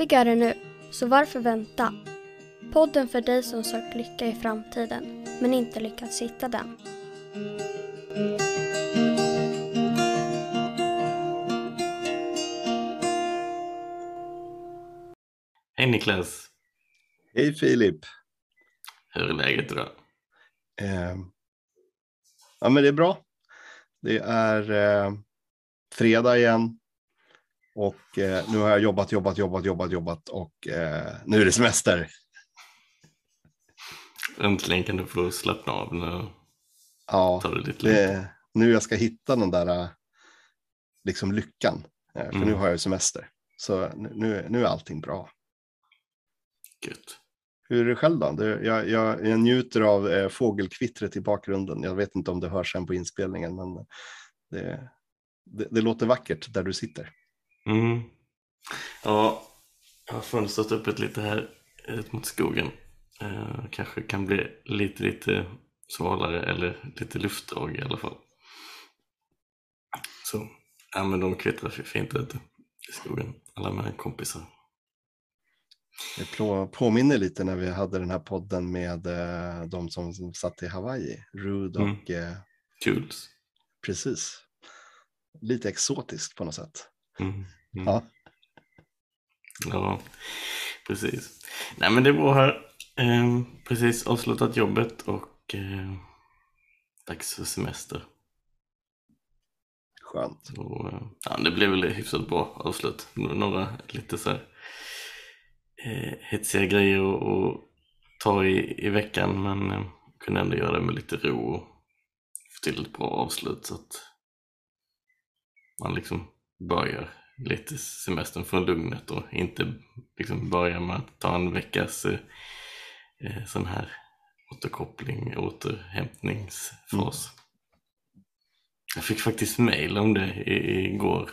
Lyckligare nu, så varför vänta? Podden för dig som sökt lycka i framtiden, men inte lyckats hitta den. Hej Niklas! Hej Filip! Hur är läget idag? Eh, ja men det är bra. Det är eh, fredag igen. Och eh, nu har jag jobbat, jobbat, jobbat, jobbat, jobbat och eh, nu är det semester. Äntligen kan du få slappna av nu. Ja, det lite det nu jag ska hitta den där eh, liksom lyckan. Eh, för Mm. nu har jag semester. Så nu, nu är allting bra. Gött. Hur är det själv då? Du, jag, jag, jag njuter av eh, fågelkvittret i bakgrunden. Jag vet inte om det hörs sen på inspelningen, men det, det, det låter vackert där du sitter. Mm. Ja, jag har fönstrat öppet lite här ut mot skogen. Eh, kanske kan bli lite, lite svalare eller lite luftdrag i alla fall. Så, ja men de kvittrar fint ute i skogen, alla mina kompisar. Det påminner lite när vi hade den här podden med eh, de som, som satt i Hawaii, Rude Mm. och eh, Jules. precis. Lite exotiskt på något sätt. Mm. Mm. Ja. Ja, precis. Nej men det var här. Eh, precis avslutat jobbet och eh, dags för semester. Skönt. Och, eh, ja, det blev väl hyfsat bra avslut. Några lite så här eh, hetsiga grejer att att ta i, i veckan men eh, kunde ändå göra det med lite ro och få till ett bra avslut så att man liksom börjar lite semestern från lugnet och inte liksom börjar med att ta en veckas eh, eh, sån här återkoppling, återhämtningsfas. Jag fick faktiskt mail om det igår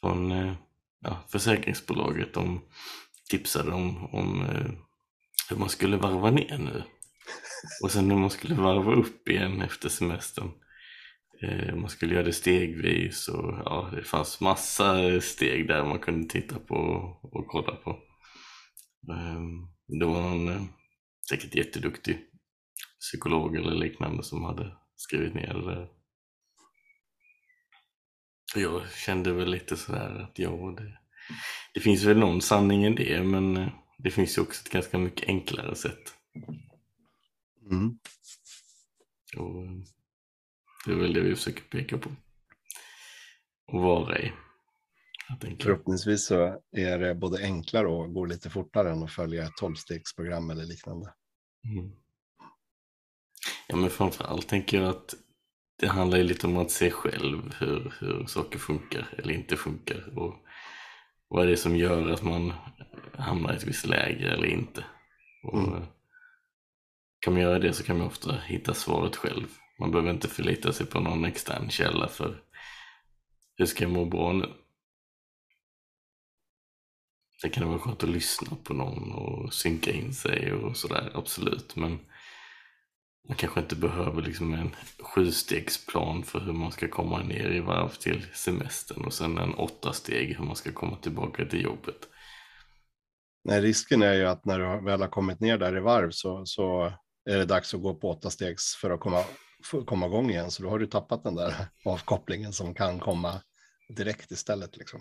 från eh, ja, försäkringsbolaget. De tipsade om, om eh, hur man skulle varva ner nu. Och sen hur man skulle varva upp igen efter semestern. Eh, Man skulle göra det stegvis och ja, det fanns massa steg där man kunde titta på och kolla på. Eh, Det var någon eh, säkert jätteduktig psykolog eller liknande som hade skrivit ner det där. Jag kände väl lite sådär att ja, det, det finns väl någon sanning i det men eh, det finns ju också ett ganska mycket enklare sätt. Mm. Och det är väl det vi försöker peka på. Och vara i. Förhoppningsvis så är det både enklare och går lite fortare än att följa ett tolvstegsprogram eller liknande. Mm. Ja men framförallt tänker jag att det handlar ju lite om att se själv hur, hur saker funkar eller inte funkar och vad är det som gör att man hamnar i ett visst läge eller inte. Och Mm. Kan man göra det så kan man ofta hitta svaret själv. Man behöver inte förlita sig på någon extern källa för hur ska jag må bra nu? Sen kan det vara skönt att lyssna på någon och synka in sig och sådär, absolut. Men man kanske inte behöver liksom en sjustegsplan för hur man ska komma ner i varv till semestern och sen en åtta steg hur man ska komma tillbaka till jobbet. Nej, risken är ju att när du väl har kommit ner där i varv så, så är det dags att gå på åtta stegs för att komma, komma igång igen. Så då har du tappat den där avkopplingen som kan komma direkt istället. Liksom.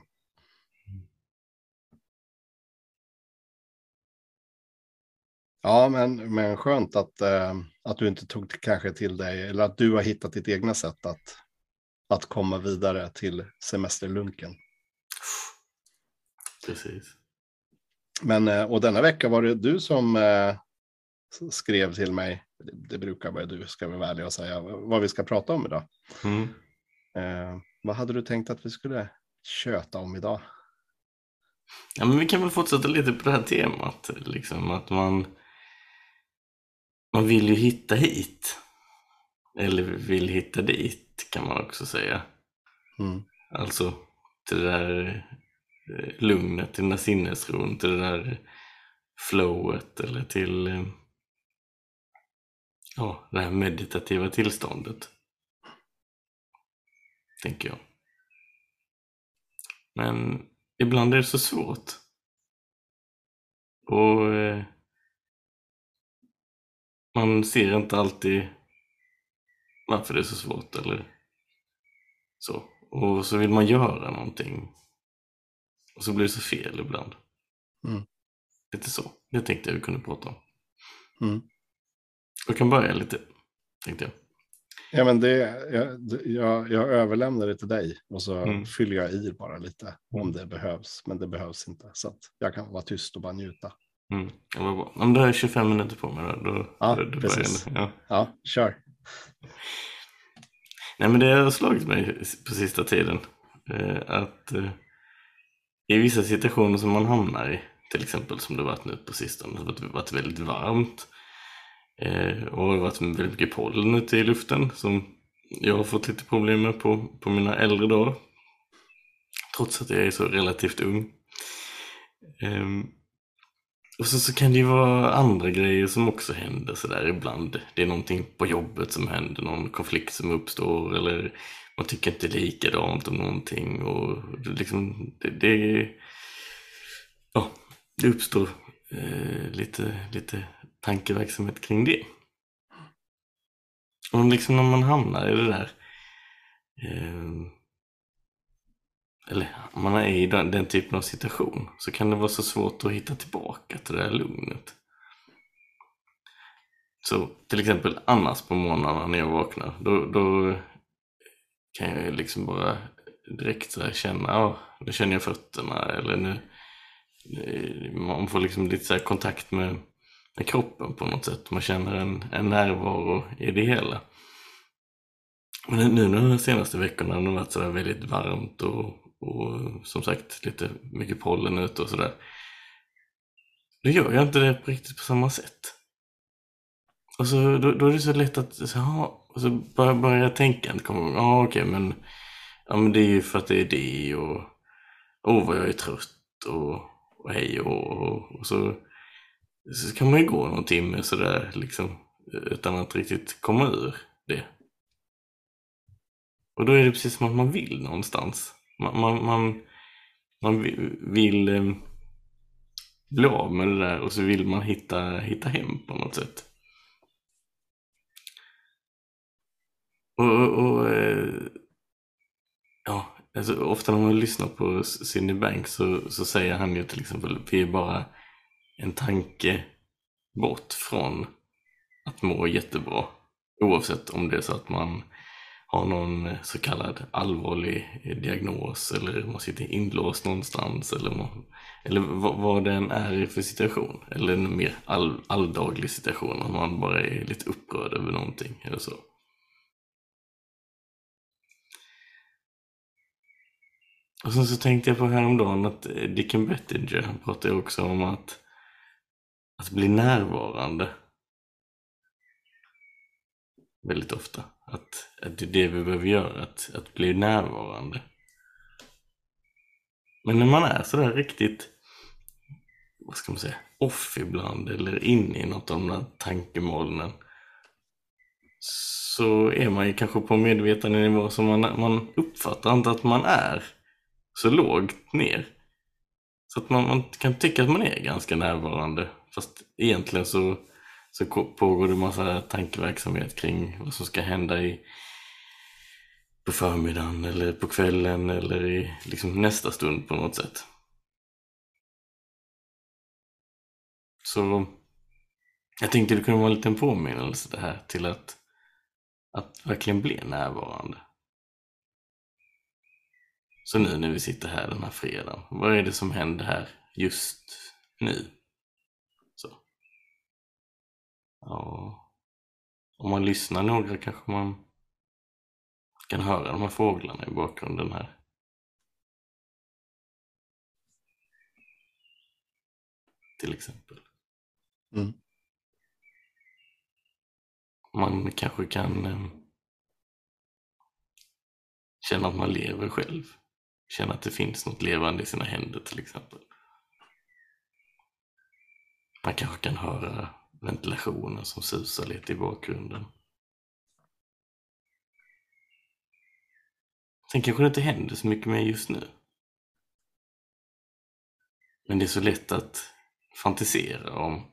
Ja, men, men skönt att, eh, att du inte tog kanske till dig, eller att du har hittat ditt egna sätt att, att komma vidare till semesterlunken. Precis. Men, eh, och denna vecka var det du som eh, skrev till mig, det- brukar vara du, ska vi vara ärliga och säga, vad vi ska prata om idag. Mm. Eh, vad hade du tänkt att vi skulle köta om idag? Ja, men vi kan väl fortsätta lite på det här temat. Liksom, att man, man vill ju hitta hit. Eller vill hitta dit kan man också säga. Mm. Alltså till det där eh, lugnet, till den där sinnesron, till det där flowet eller till eh, ja, det här meditativa tillståndet. Tänker jag. Men ibland är det så svårt. Och eh, man ser inte alltid varför det är så svårt eller så. Och så vill man göra någonting. Och så blir det så fel ibland. Mm. Lite så. Det tänkte jag vi kunde prata om. Mm. Jag kan börja lite, tänkte jag. Ja, men det, jag, jag, jag överlämnar det till dig och så Mm. fyller jag i bara lite om det behövs. Men det behövs inte. Så att jag kan vara tyst och bara njuta. Mm, bra. Ja, Men då har jag 25 minuter på mig då. då Ja, då, då precis. Ja. Ja, kör. Nej men det har slagit mig på sista tiden. Eh, att eh, i vissa situationer som man hamnar i, till exempel som det varit nu på sistone, det har varit väldigt varmt. Eh, och det har varit väldigt mycket pollen ute i luften som jag har fått lite problem med på, på mina äldre dagar. Trots att jag är så relativt ung. Ehm, och så, så kan det ju vara andra grejer som också händer sådär ibland. Det är någonting på jobbet som händer, någon konflikt som uppstår eller man tycker inte likadant om någonting och det, liksom, det, det, ja, det uppstår eh, lite, lite tankeverksamhet kring det. Och liksom när man hamnar i det där eh, eller om man är i den, den typen av situation så kan det vara så svårt att hitta tillbaka till det där lugnet. Så till exempel annars på morgnarna när jag vaknar, då, då kan jag liksom bara direkt så här känna, ja, nu känner jag fötterna eller nu, eh, man får liksom lite så här kontakt med, med kroppen på något sätt. Man känner en, en närvaro i det hela. Men nu de senaste veckorna har det varit sådär väldigt varmt och, och som sagt lite mycket pollen ute och sådär. Då gör jag inte det på riktigt på samma sätt. Och så, då, då är det så lätt att, så, ja, och så börjar, börjar jag tänka, ja okej men, ja men det är ju för att det är det och, åh vad jag är trött och, och hej och, och, och så, så kan man ju gå någon timme sådär liksom, utan att riktigt komma ur det. Och då är det precis som att man vill någonstans. Man, man, man, man vill eh, bli av med det där och så vill man hitta, hitta hem på något sätt. Och, och, och eh, ja, alltså, ofta när man lyssnar på Sidney Banks så, så säger han ju till exempel vi är bara en tanke bort från att må jättebra. Oavsett om det är så att man har någon så kallad allvarlig eh, diagnos eller man sitter inlåst någonstans eller, man, eller vad, vad det än är för situation. Eller en mer all, alldaglig situation om man bara är lite upprörd över någonting eller så. Och sen så tänkte jag på häromdagen att eh, Dicken Bettinger pratade ju också om att, att bli närvarande väldigt ofta. Att, att det är det vi behöver göra, att, att bli närvarande. Men när man är sådär riktigt, vad ska man säga, off ibland eller inne i något av de där tankemolnen så är man ju kanske på medvetandenivå som man, man uppfattar inte att man är så lågt ner. Så att man, man kan tycka att man är ganska närvarande fast egentligen så så pågår det massa tankeverksamhet kring vad som ska hända i, på förmiddagen eller på kvällen eller i liksom nästa stund på något sätt. Så jag tänkte det kunde vara en liten påminnelse det här till att, att verkligen bli närvarande. Så nu när vi sitter här den här fredagen, vad är det som händer här just nu? Så. Ja, om man lyssnar några kanske man kan höra de här fåglarna i bakgrunden här. Till exempel. Mm. Man kanske kan eh, känna att man lever själv. Känna att det finns något levande i sina händer till exempel. Man kanske kan höra ventilationen som susar lite i bakgrunden. Sen kanske det inte händer så mycket mer just nu. Men det är så lätt att fantisera om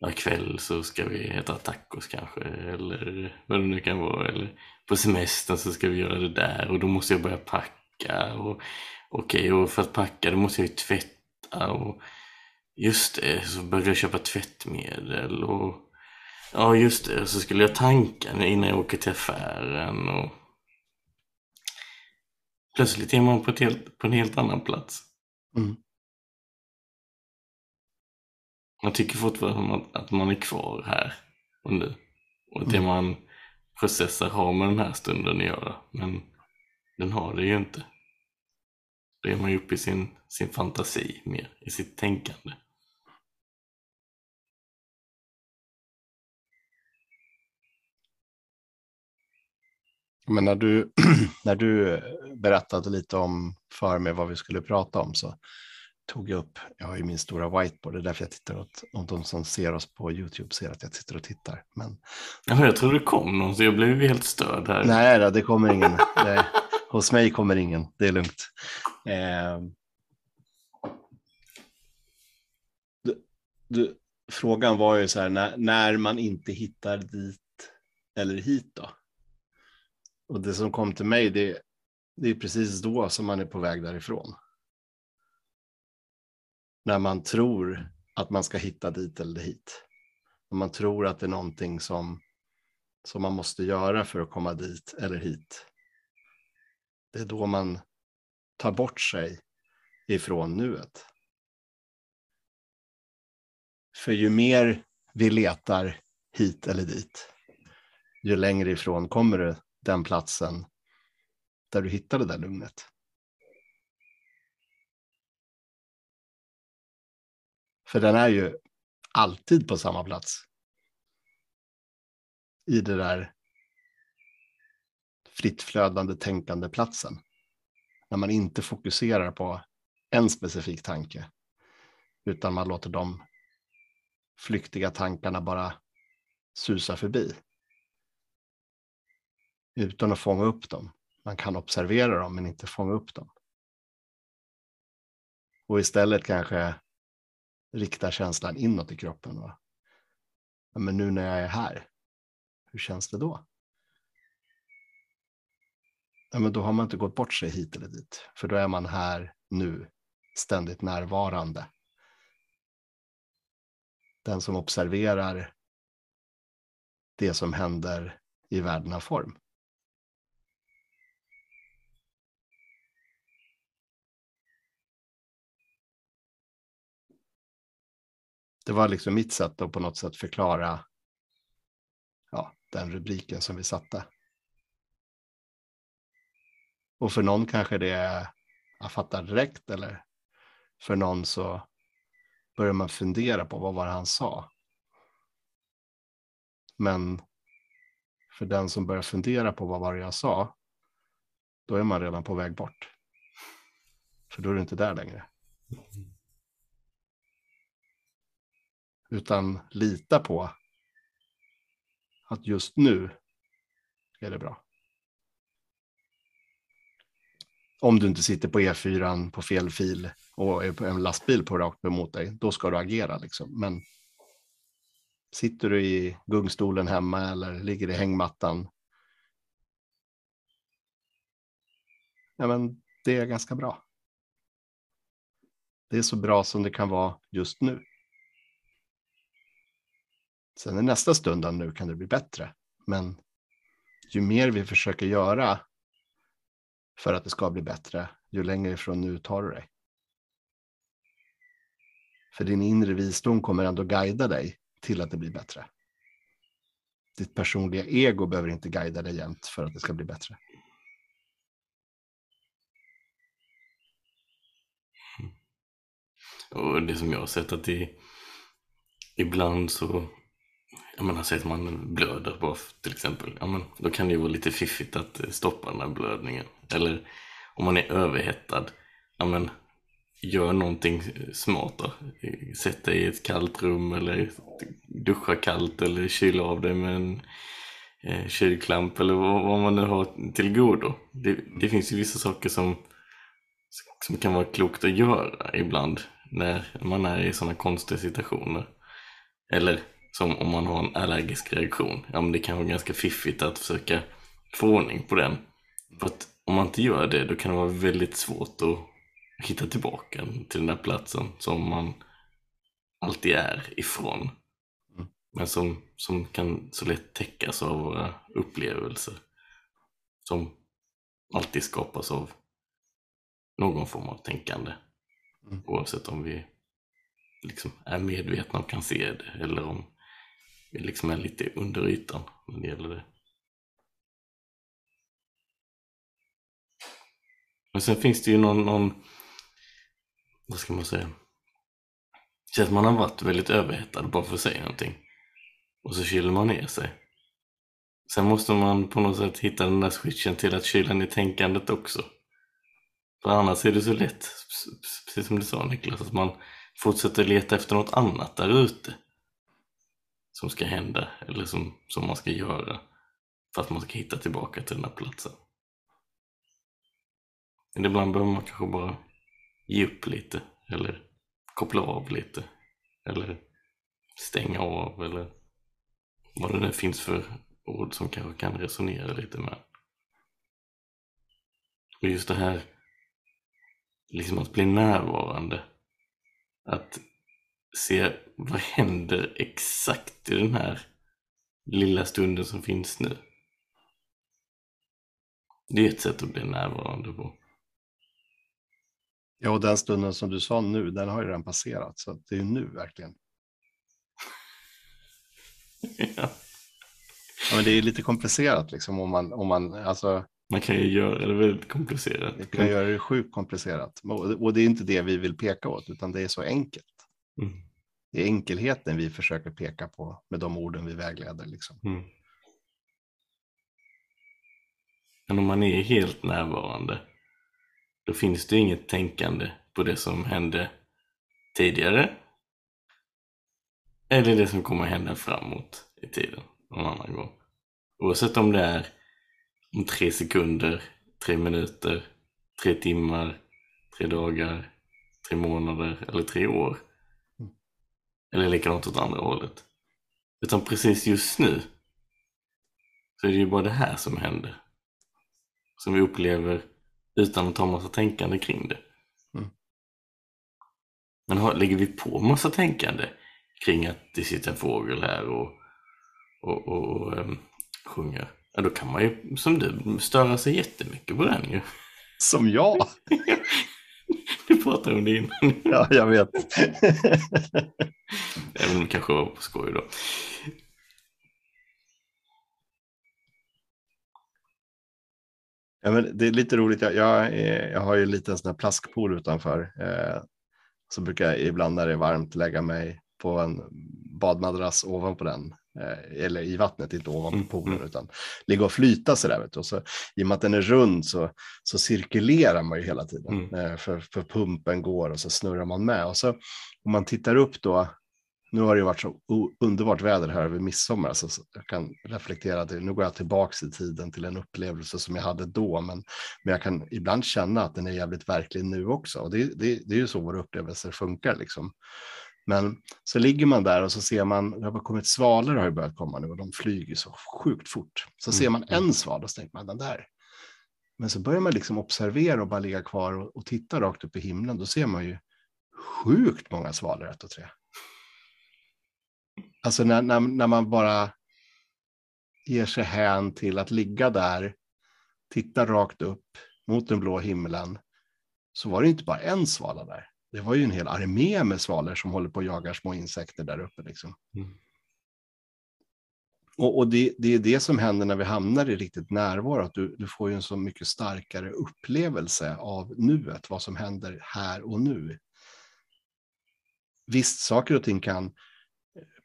ja, ikväll så ska vi äta tacos kanske eller vad det nu kan vara. Eller på semestern så ska vi göra det där och då måste jag börja packa. Och, Okej, och för att packa då måste jag ju tvätta. Och just det, så började jag köpa tvättmedel. Och ja, just det, så skulle jag tanka innan jag åker till affären. Och plötsligt är man på, ett helt, på en helt annan plats. Mm. Man tycker fortfarande att, att man är kvar här och nu. Och det Mm. man processar har med den här stunden att göra. Men den har det ju inte. Då är man ju uppe i sin, sin fantasi mer, i sitt tänkande. Men när du, när du berättade lite om för mig vad vi skulle prata om så tog jag upp, jag har ju min stora whiteboard, det är därför jag tittar åt, om de som ser oss på YouTube ser att jag sitter och tittar. Men jag trodde det kom någon så jag blev helt störd här. nej, det kommer ingen. Det, hos mig kommer ingen, det är lugnt. Eh, du, du, frågan var ju så här, när, när man inte hittar dit eller hit då? Och det som kom till mig, det, det är precis då som man är på väg därifrån. När man tror att man ska hitta dit eller hit. När man tror att det är någonting som, som man måste göra för att komma dit eller hit. Det är då man tar bort sig ifrån nuet. För ju mer vi letar hit eller dit, ju längre ifrån kommer du den platsen där du hittar det där lugnet. För den är ju alltid på samma plats. I det där fritt flödande tänkande platsen. När man inte fokuserar på en specifik tanke. Utan man låter de flyktiga tankarna bara susa förbi. Utan att fånga upp dem. Man kan observera dem men inte fånga upp dem. Och istället kanske rikta känslan inåt i kroppen. Va? Men nu när jag är här, hur känns det då? Ja, men då har man inte gått bort sig hit eller dit. För då är man här nu, ständigt närvarande. Den som observerar det som händer i världen av form. Det var liksom mitt sätt att på något sätt förklara ja, den rubriken som vi satte. Och för någon kanske det är, jag fattar direkt, eller för någon så börjar man fundera på vad var det han sa. Men för den som börjar fundera på vad var det jag sa, då är man redan på väg bort. För då är du inte där längre. Utan lita på att just nu är det bra. Om du inte sitter på E4 på fel fil och är på en lastbil på rakt emot dig, då ska du agera. Liksom. Men sitter du i gungstolen hemma eller ligger i hängmattan, ja, men det är ganska bra. Det är så bra som det kan vara just nu. Sen i nästa stund nu kan det bli bättre. Men ju mer vi försöker göra för att det ska bli bättre, ju längre ifrån nu tar du dig. För din inre visdom kommer ändå guida dig till att det blir bättre. Ditt personliga ego behöver inte guida dig jämt för att det ska bli bättre. Och det som jag har sett att det ibland så jag menar, alltså, säg att man blöder på till exempel. Ja, men då kan det ju vara lite fiffigt att eh, stoppa den här blödningen. Eller om man är överhettad. Ja, men gör någonting eh, smart då. Sätt dig i ett kallt rum eller duscha kallt eller kyla av dig med en eh, kylklamp eller vad, vad man nu har till godo. Det, det finns ju vissa saker som, som kan vara klokt att göra ibland när man är i sådana konstiga situationer. Eller som om man har en allergisk reaktion. Ja men det kan vara ganska fiffigt att försöka få ordning på den. För att om man inte gör det då kan det vara väldigt svårt att hitta tillbaka till den där platsen som man alltid är ifrån. Mm. Men som, som kan så lätt täckas av våra upplevelser. Som alltid skapas av någon form av tänkande. Mm. Oavsett om vi liksom är medvetna och kan se det eller om vi liksom är lite under ytan när det gäller det. Men sen finns det ju någon, någon vad ska man säga? Det känns att man har varit väldigt överhettad bara för att säga någonting. Och så kyler man ner sig. Sen måste man på något sätt hitta den där switchen till att kyla ner tänkandet också. För annars är det så lätt, precis som du sa Niklas, att man fortsätter leta efter något annat där ute. Som ska hända, eller som, som man ska göra. För att man ska hitta tillbaka till den här platsen. Men ibland behöver man kanske bara ge upp lite, eller koppla av lite. Eller stänga av, eller vad det nu finns för ord som kanske kan resonera lite med. Och just det här, liksom att bli närvarande. Att se vad händer exakt i den här lilla stunden som finns nu. Det är ett sätt att bli närvarande på. Ja, och den stunden som du sa nu, den har ju redan passerat. Så det är nu verkligen. ja. Ja, men det är lite komplicerat liksom om man, om man alltså, Man kan ju göra det väldigt komplicerat. det kan göra det sjukt komplicerat. Och och det är inte det vi vill peka åt, utan det är så enkelt. Mm. Det är enkelheten vi försöker peka på med de orden vi vägleder. Liksom. Mm. Men om man är helt närvarande, då finns det inget tänkande på det som hände tidigare. Eller det som kommer hända framåt i tiden någon annan gång. Oavsett om det är om tre sekunder, tre minuter, tre timmar, tre dagar, tre månader eller tre år. Eller likadant åt andra hållet. Utan precis just nu så är det ju bara det här som händer. Som vi upplever utan att ha massa tänkande kring det. Mm. Men har, lägger vi på massa tänkande kring att det sitter en fågel här och, och, och, och um, sjunger. Ja, då kan man ju som du störa sig jättemycket på den ju. Som jag! Pratade om det innan. Ja, jag vet. Även om det kanske var på skoj då. Ja, men det är lite roligt. Jag, jag, jag har ju en liten sån här plaskpool utanför. Eh, så brukar jag ibland när det är varmt lägga mig på en badmadrass ovanpå den. Eh, eller i vattnet, inte ovanpå Mm, poolen, mm. utan ligga och flyta så där. Och så, I och med att den är rund så, så cirkulerar man ju hela tiden. Mm. Eh, för, för pumpen går och så snurrar man med. Och så om man tittar upp då, nu har det varit så underbart väder här över midsommar, så så jag kan reflektera till, nu går jag tillbaks i tiden till en upplevelse som jag hade då, men, men jag kan ibland känna att den är jävligt verklig nu också. Och det, det, det är ju så våra upplevelser funkar liksom. Men så ligger man där och så ser man, det har kommit svalor har ju börjat komma nu och de flyger så sjukt fort. Så Mm, ser man mm. en sval och så tänker man den där. Men så börjar man liksom observera och bara ligga kvar och, och titta rakt upp i himlen. Då ser man ju sjukt många svalor, ett och tre. Alltså när, när, när man bara ger sig hän till att ligga där, titta rakt upp mot den blå himlen, så var det inte bara en svala där. Det var ju en hel armé med svalor som håller på och jagar små insekter där uppe. Liksom. Mm. Och, och det, det är det som händer när vi hamnar i riktigt närvaro, att du, du får ju en så mycket starkare upplevelse av nuet, vad som händer här och nu. Visst, saker och ting kan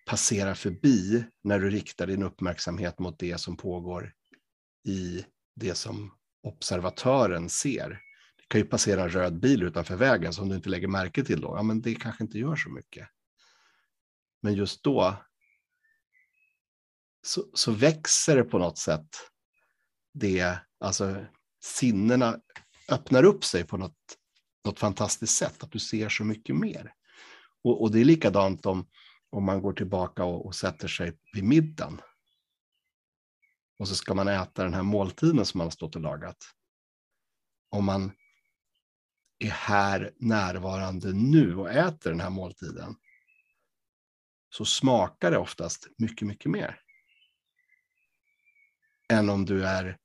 passera förbi när du riktar din uppmärksamhet mot det som pågår i det som observatören ser. Kan ju passera en röd bil utanför vägen som du inte lägger märke till då. Ja, men det kanske inte gör så mycket. Men just då så, så växer det på något sätt. Det, alltså sinnena öppnar upp sig på något, något fantastiskt sätt, att du ser så mycket mer. Och, och det är likadant om, om man går tillbaka och, och sätter sig vid middagen. Och så ska man äta den här måltiden som man har stått och lagat. Om man är här närvarande nu och äter den här måltiden så smakar det oftast mycket, mycket mer. Än om du är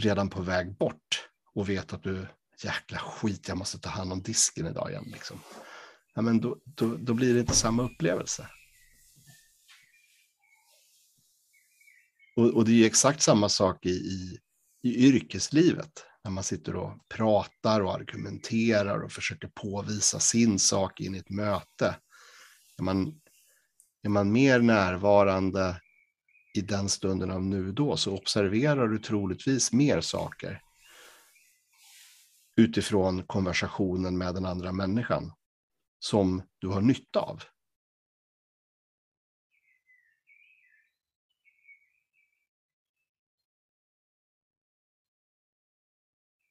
redan på väg bort och vet att du, jäkla skit, jag måste ta hand om disken idag igen. Liksom. Ja, men då, då, då blir det inte samma upplevelse. Och, och det är exakt samma sak i, i, i yrkeslivet. När man sitter och pratar och argumenterar och försöker påvisa sin sak in i ett möte. Är man, är man mer närvarande i den stunden av nu då så observerar du troligtvis mer saker utifrån konversationen med den andra människan som du har nytta av.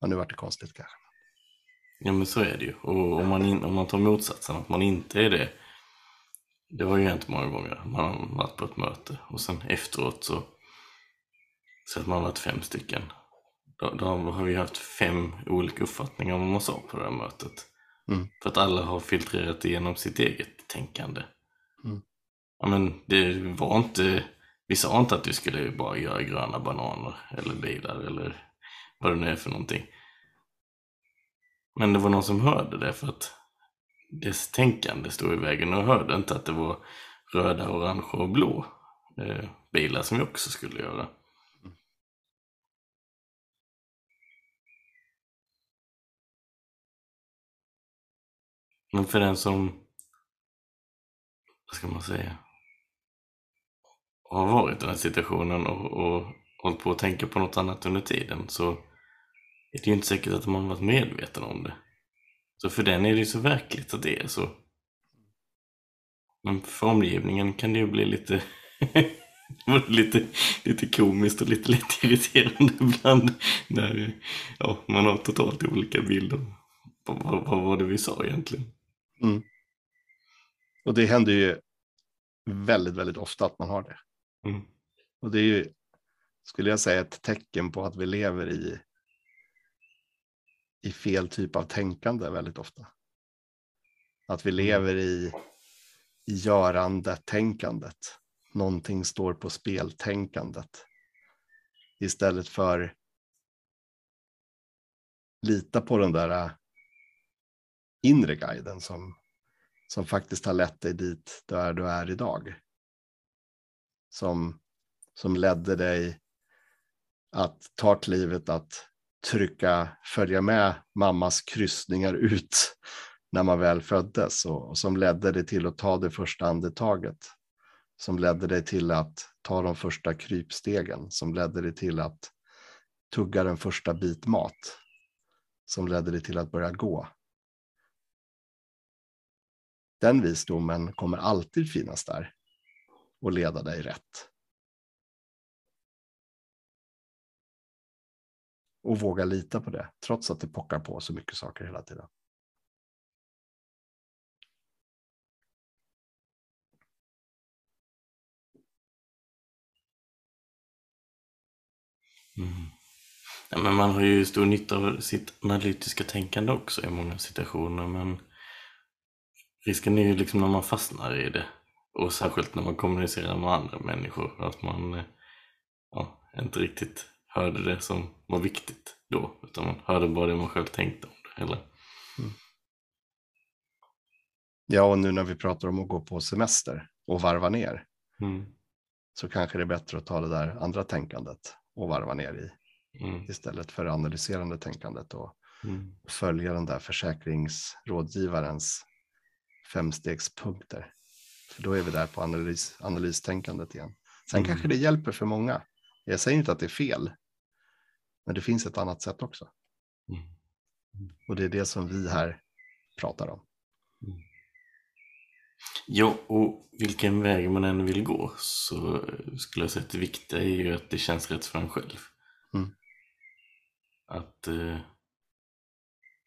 Ja, nu vart det konstigt kanske. Ja men så är det ju. Och om man, in, om man tar motsatsen, att man inte är det. Det har ju hänt många gånger. Man har varit på ett möte och sen efteråt så, så att man varit fem stycken. Då, då har vi haft fem olika uppfattningar om vad man sa på det här mötet. Mm. För att alla har filtrerat igenom sitt eget tänkande. Mm. Ja, men det var inte, vi sa inte att vi skulle bara göra gröna bananer eller bilar eller vad det nu är för någonting. Men det var någon som hörde det för att dess tänkande stod i vägen och hörde inte att det var röda, orange och blå eh, bilar som vi också skulle göra. Men för den som, vad ska man säga, har varit i den här situationen och, och hållit på att tänka på något annat under tiden så det ju inte säkert att man varit medveten om det. Så för den är det ju så verkligt att det är så. Men för omgivningen kan det ju bli lite, lite, lite komiskt och lite lätt irriterande ibland när ja, man har totalt olika bilder. Vad, vad, vad var det vi sa egentligen? Mm. Och det händer ju väldigt, väldigt ofta att man har det. Mm. Och det är ju, skulle jag säga, ett tecken på att vi lever i, i fel typ av tänkande väldigt ofta. Att vi lever i, i görande-tänkandet. Någonting står på spel-tänkandet. Istället för lita på den där inre guiden som, som faktiskt har lett dig dit där du är idag. Som, som ledde dig att ta klivet att trycka, följa med mammas kryssningar ut när man väl föddes och, och som ledde dig till att ta det första andetaget. Som ledde dig till att ta de första krypstegen, som ledde dig till att tugga den första bit mat. Som ledde dig till att börja gå den visdomen kommer alltid finnas där och leda dig rätt. Och våga lita på det, trots att det pockar på så mycket saker hela tiden. Mm. Ja, men man har ju stor nytta av sitt analytiska tänkande också i många situationer men risken är ju liksom när man fastnar i det och särskilt när man kommunicerar med andra människor att man eh, ja, inte riktigt hörde det som var viktigt då utan man hörde bara det man själv tänkte om det. Eller? Mm. Ja, och nu när vi pratar om att gå på semester och varva ner mm. så kanske det är bättre att ta det där andra tänkandet och varva ner i mm. istället för analyserande tänkandet och mm. följa den där försäkringsrådgivarens femstegspunkter. För då är vi där på analys, analystänkandet igen. Sen Mm. kanske det hjälper för många. Jag säger inte att det är fel. Men det finns ett annat sätt också. Mm. Och det är det som vi här pratar om. Ja, och vilken väg man än vill gå så skulle jag säga att det viktiga är ju att det känns rätt för en själv. Mm. Att eh,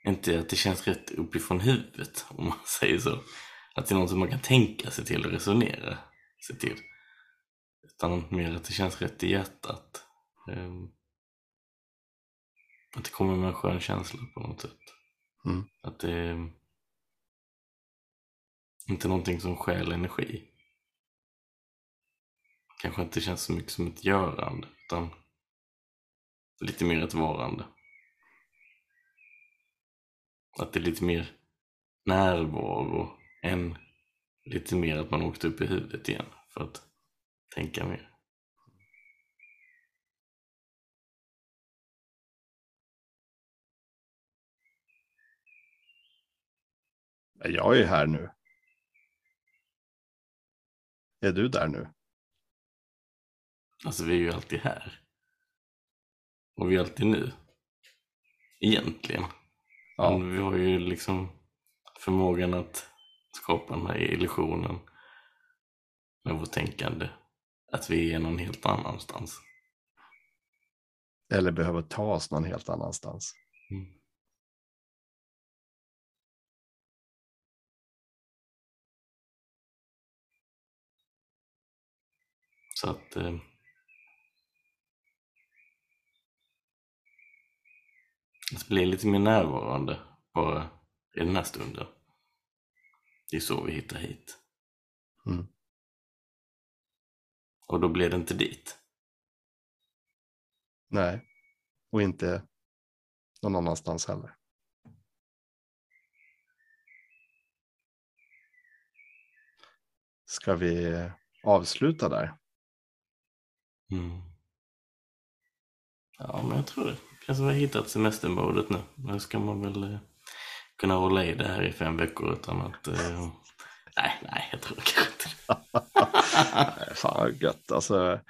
inte att det känns rätt uppifrån huvudet om man säger så. Att det är något som man kan tänka sig till och resonera sig till. Utan mer att det känns rätt i hjärtat. Um, att det kommer med en skön känsla på något sätt. Mm. Att det är inte någonting som stjäl energi. Kanske inte känns så mycket som ett görande utan lite mer ett varande. Att det är lite mer närvaro än lite mer att man åkte upp i huvudet igen för att tänka mer. Jag är här nu. Är du där nu? Alltså vi är ju alltid här. Och vi är alltid nu. Egentligen. Ja. Men vi har ju liksom förmågan att skapa den här illusionen med vårt tänkande. Att vi är någon helt annanstans. Eller behöver ta oss någon helt annanstans. Mm. Så att eh, att bli lite mer närvarande bara i den här stunden. Det är så vi hittar hit. Mm. Och då blir det inte dit. Nej, och inte någon annanstans heller. Ska vi avsluta där? Mm. Ja, men jag tror det. Att vi har hittat semestermodet nu. Nu ska man väl eh, kunna hålla i det här i fem veckor utan att... Eh, nej, nej, jag tror kanske inte det. Fan vad gött, alltså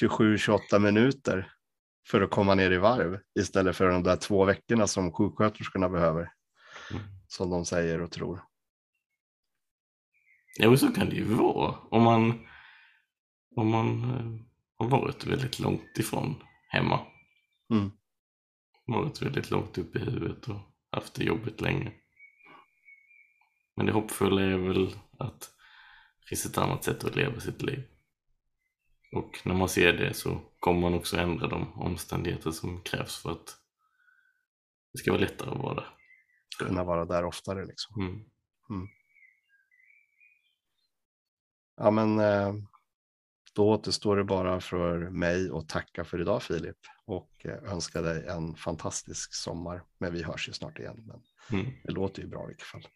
27-28 minuter för att komma ner i varv istället för de där två veckorna som sjuksköterskorna behöver. Mm. Som de säger och tror. Ja, men så kan det ju vara. Om man, om man eh, har varit väldigt långt ifrån hemma. Mm. Varit väldigt långt upp i huvudet och haft det jobbigt länge. Men det hoppfulla är väl att det finns ett annat sätt att leva sitt liv. Och när man ser det så kommer man också ändra de omständigheter som krävs för att det ska vara lättare att vara där. Kunna vara där oftare liksom. Mm. Ja men eh, då återstår det bara för mig att tacka för idag Filip och eh, önska dig en fantastisk sommar. Men vi hörs ju snart igen. Men Mm. det låter ju bra i vilket fall.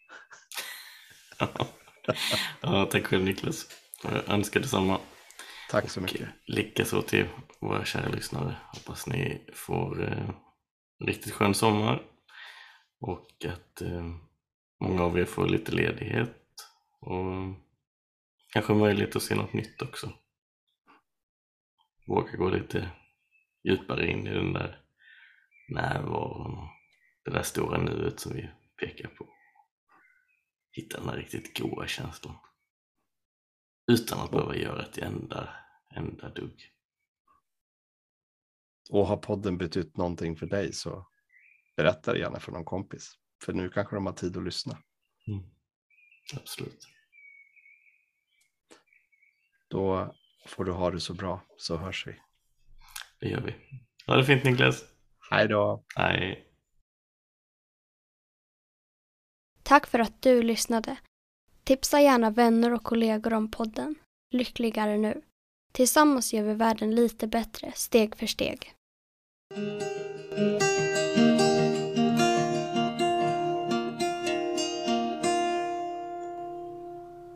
ja, tack själv Niklas. Jag önskar detsamma. Tack så mycket. likaså till våra kära lyssnare. Hoppas ni får eh, riktigt skön sommar. Och att eh, många av er får lite ledighet. Och kanske möjlighet att se något nytt också. Våga gå lite djupare in i den där närvaron och det där stora nuet som vi pekar på. Hitta den där riktigt goa känslan. Utan att behöva göra ett enda, enda dugg. Och har podden betytt någonting för dig så berätta det gärna för någon kompis. För nu kanske de har tid att lyssna. Mm. Absolut. Då får du ha det så bra så hörs vi. Det gör vi. Ha det fint Niklas. Hej då! Hej. Tack för att du lyssnade. Tipsa gärna vänner och kollegor om podden. Lyckligare nu. Tillsammans gör vi världen lite bättre, steg för steg.